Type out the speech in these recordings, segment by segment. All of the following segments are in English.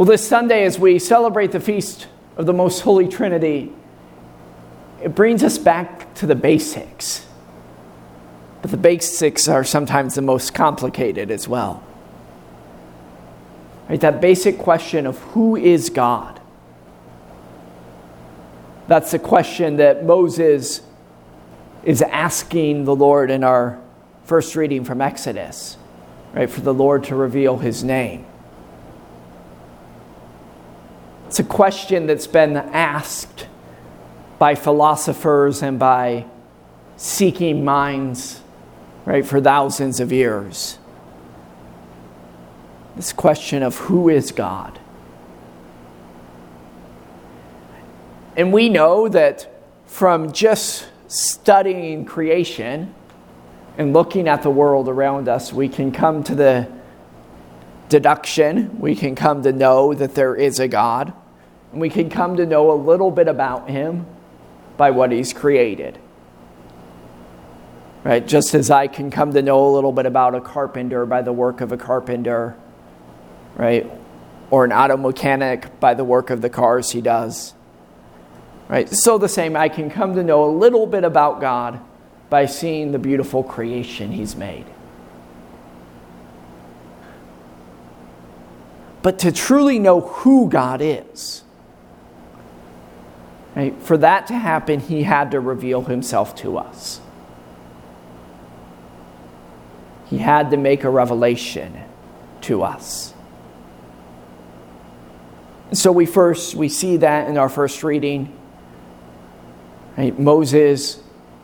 Well, this Sunday, as we celebrate the feast of the Most Holy Trinity, it brings us back to the basics. But the basics are sometimes the most complicated as well. Right? That basic question of who is God? That's the question that Moses is asking the Lord in our first reading from Exodus, right? For the Lord to reveal his name. It's a question that's been asked by philosophers and by seeking minds, right, for thousands of years. This question of who is God? And we know that from just studying creation and looking at the world around us, we can come to the deduction, we can come to know that there is a God. And we can come to know a little bit about him by what he's created. Right? Just as I can come to know a little bit about a carpenter by the work of a carpenter, right? Or an auto mechanic by the work of the cars he does. Right? So the same, I can come to know a little bit about God by seeing the beautiful creation he's made. But to truly know who God is, Right? For that to happen, he had to reveal himself to us. He had to make a revelation to us. So we first we see that in our first reading. Right? Moses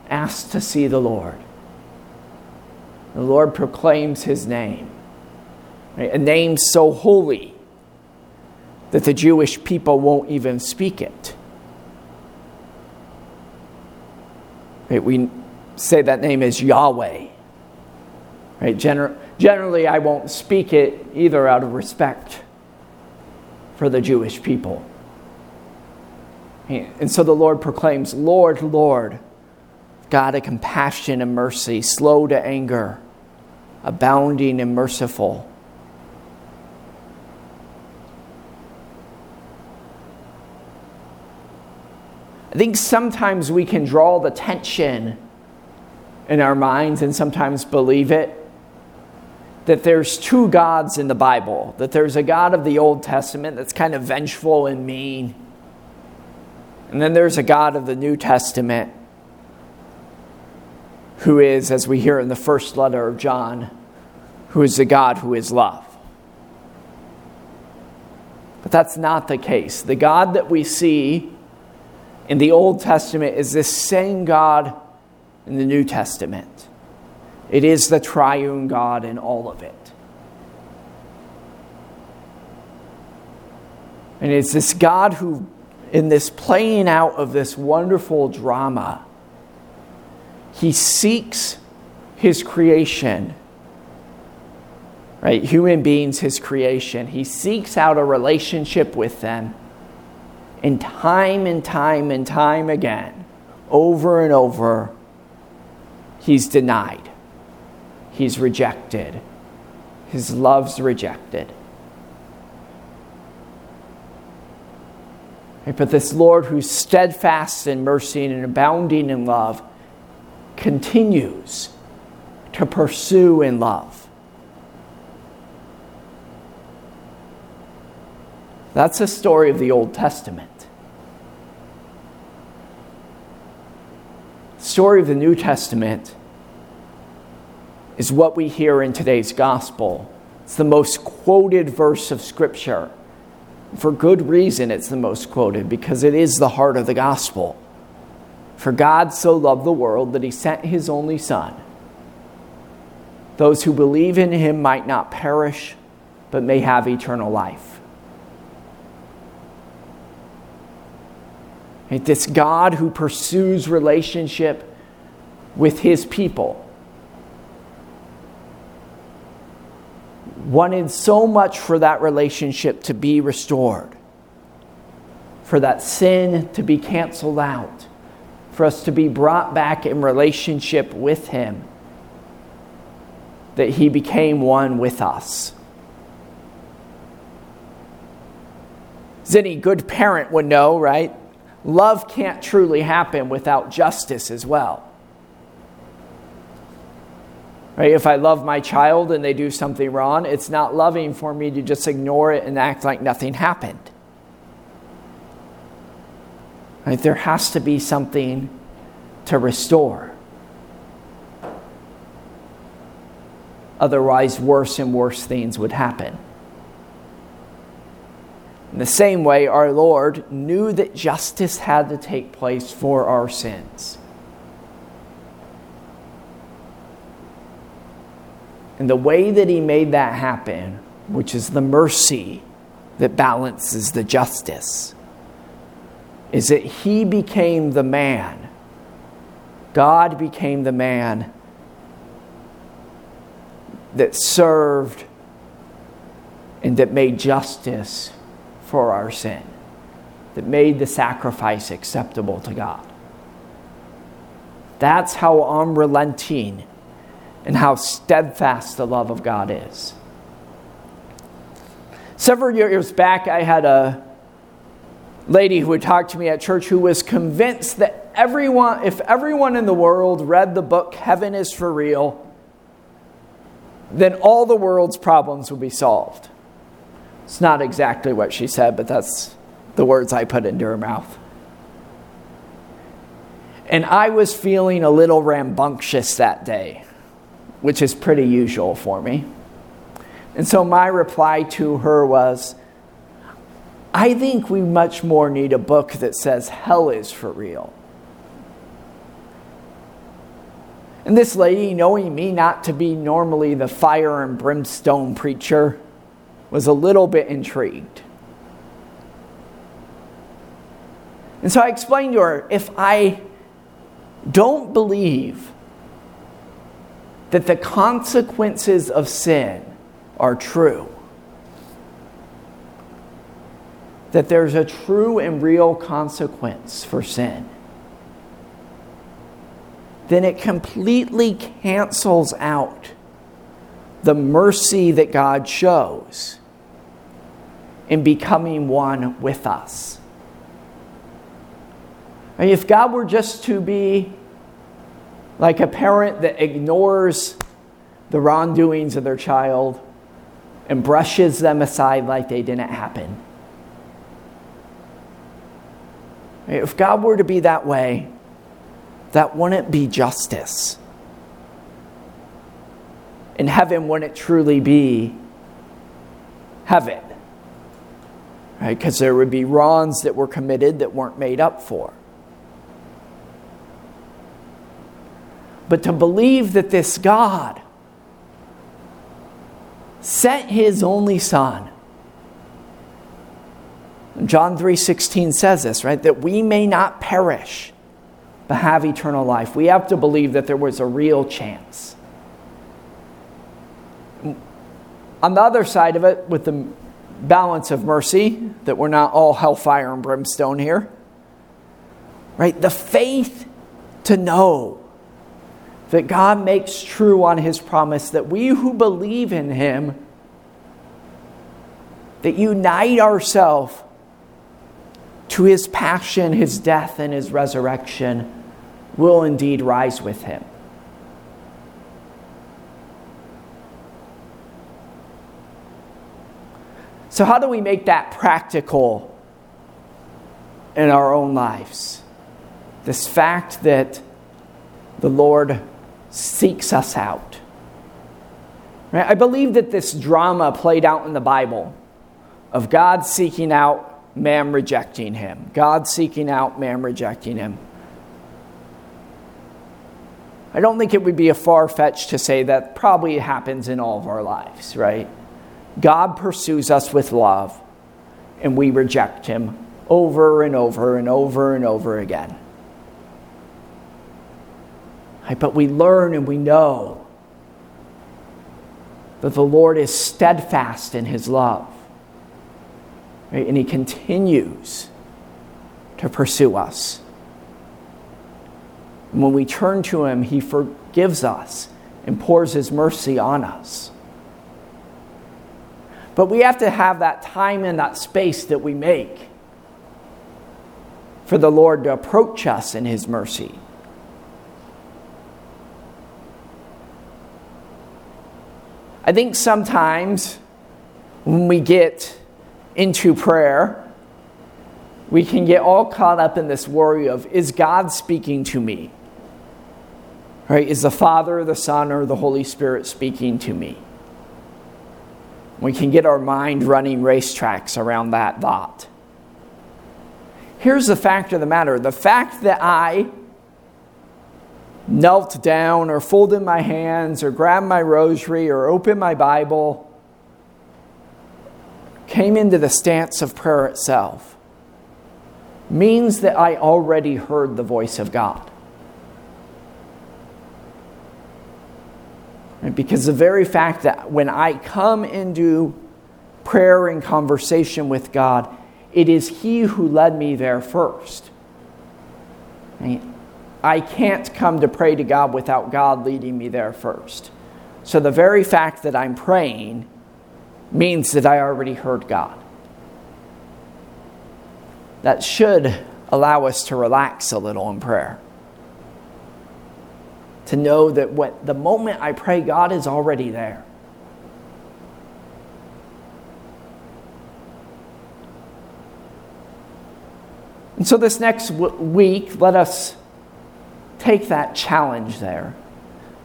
asked to see the Lord. The Lord proclaims his name. Right? A name so holy that the Jewish people won't even speak it. Right? We say that name is Yahweh. Right? Gener- generally, I won't speak it either out of respect for the Jewish people. And so the Lord proclaims, Lord, Lord, God of compassion and mercy, slow to anger, abounding and merciful. I think sometimes we can draw the tension in our minds and sometimes believe it that there's two gods in the Bible, that there's a God of the Old Testament that's kind of vengeful and mean, and then there's a God of the New Testament who is, as we hear in the first letter of John, who is the God who is love. But that's not the case. The God that we see in the Old Testament is this same God in the New Testament. It is the triune God in all of it. And it's this God who, in this playing out of this wonderful drama, he seeks his creation, right? Human beings, his creation. He seeks out a relationship with them and time and time and time again, over and over, he's denied. He's rejected. His love's rejected. But this Lord, who's steadfast in mercy and abounding in love, continues to pursue in love. That's the story of the Old Testament. The story of the New Testament is what we hear in today's gospel. It's the most quoted verse of Scripture. For good reason, it's the most quoted because it is the heart of the gospel. For God so loved the world that he sent his only Son. Those who believe in him might not perish, but may have eternal life. Right? This God who pursues relationship with his people wanted so much for that relationship to be restored, for that sin to be canceled out, for us to be brought back in relationship with him, that he became one with us. As any good parent would know, right? Love can't truly happen without justice as well. Right? If I love my child and they do something wrong, it's not loving for me to just ignore it and act like nothing happened. Right? There has to be something to restore. Otherwise, worse and worse things would happen. In the same way, our Lord knew that justice had to take place for our sins. And the way that he made that happen, which is the mercy that balances the justice, is that he became the man. God became the man that served and that made justice for our sin, that made the sacrifice acceptable to God. That's how unrelenting and how steadfast the love of God is. Several years back, I had a lady who would talk to me at church who was convinced that everyone, if everyone in the world read the book Heaven is for Real, then all the world's problems would be solved. It's not exactly what she said, but that's the words I put into her mouth. And I was feeling a little rambunctious that day which is pretty usual for me. And so my reply to her was I think we much more need a book that says hell is for real. And this lady, knowing me not to be normally the fire and brimstone preacher, was a little bit intrigued. And so I explained to her if I don't believe that the consequences of sin are true. That there's a true and real consequence for sin. Then it completely cancels out the mercy that God shows in becoming one with us. If God were just to be like a parent that ignores the wrongdoings of their child and brushes them aside like they didn't happen. If God were to be that way, that wouldn't be justice. In heaven wouldn't it truly be heaven. Right? Because there would be wrongs that were committed that weren't made up for. but to believe that this God sent his only son. John 3:16 says this, right? That we may not perish but have eternal life. We have to believe that there was a real chance. On the other side of it, with the balance of mercy, that we're not all hellfire and brimstone here, right? The faith to know that God makes true on his promise that we who believe in him that unite ourselves to his passion, his death, and his resurrection will indeed rise with him. So, how do we make that practical in our own lives? This fact that the Lord seeks us out. Right? I believe that this drama played out in the Bible of God seeking out, man rejecting him. God seeking out, man rejecting him. I don't think it would be a far fetch to say that probably happens in all of our lives, right? God pursues us with love, and we reject him over and over and over and over again. But we learn and we know that the Lord is steadfast in his love. Right? And he continues to pursue us. And when we turn to him, he forgives us and pours his mercy on us. But we have to have that time and that space that we make for the Lord to approach us in His mercy. I think sometimes when we get into prayer, we can get all caught up in this worry of is God speaking to me? Right? Is the Father, the Son, or the Holy Spirit speaking to me? We can get our mind running racetracks around that thought. Here's the fact of the matter the fact that I knelt down or folded my hands or grabbed my rosary or opened my Bible came into the stance of prayer itself means that I already heard the voice of God. Because the very fact that when I come into prayer and conversation with God, it is He who led me there first. I can't come to pray to God without God leading me there first. So the very fact that I'm praying means that I already heard God. That should allow us to relax a little in prayer to know that what the moment I pray, God is already there. And so, this next w- week, let us take that challenge there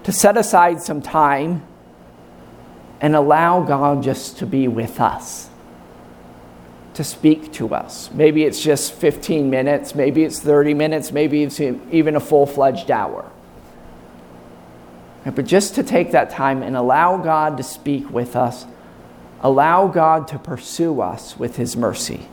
to set aside some time and allow God just to be with us, to speak to us. Maybe it's just 15 minutes, maybe it's 30 minutes, maybe it's even a full fledged hour. But just to take that time and allow God to speak with us, allow God to pursue us with His mercy.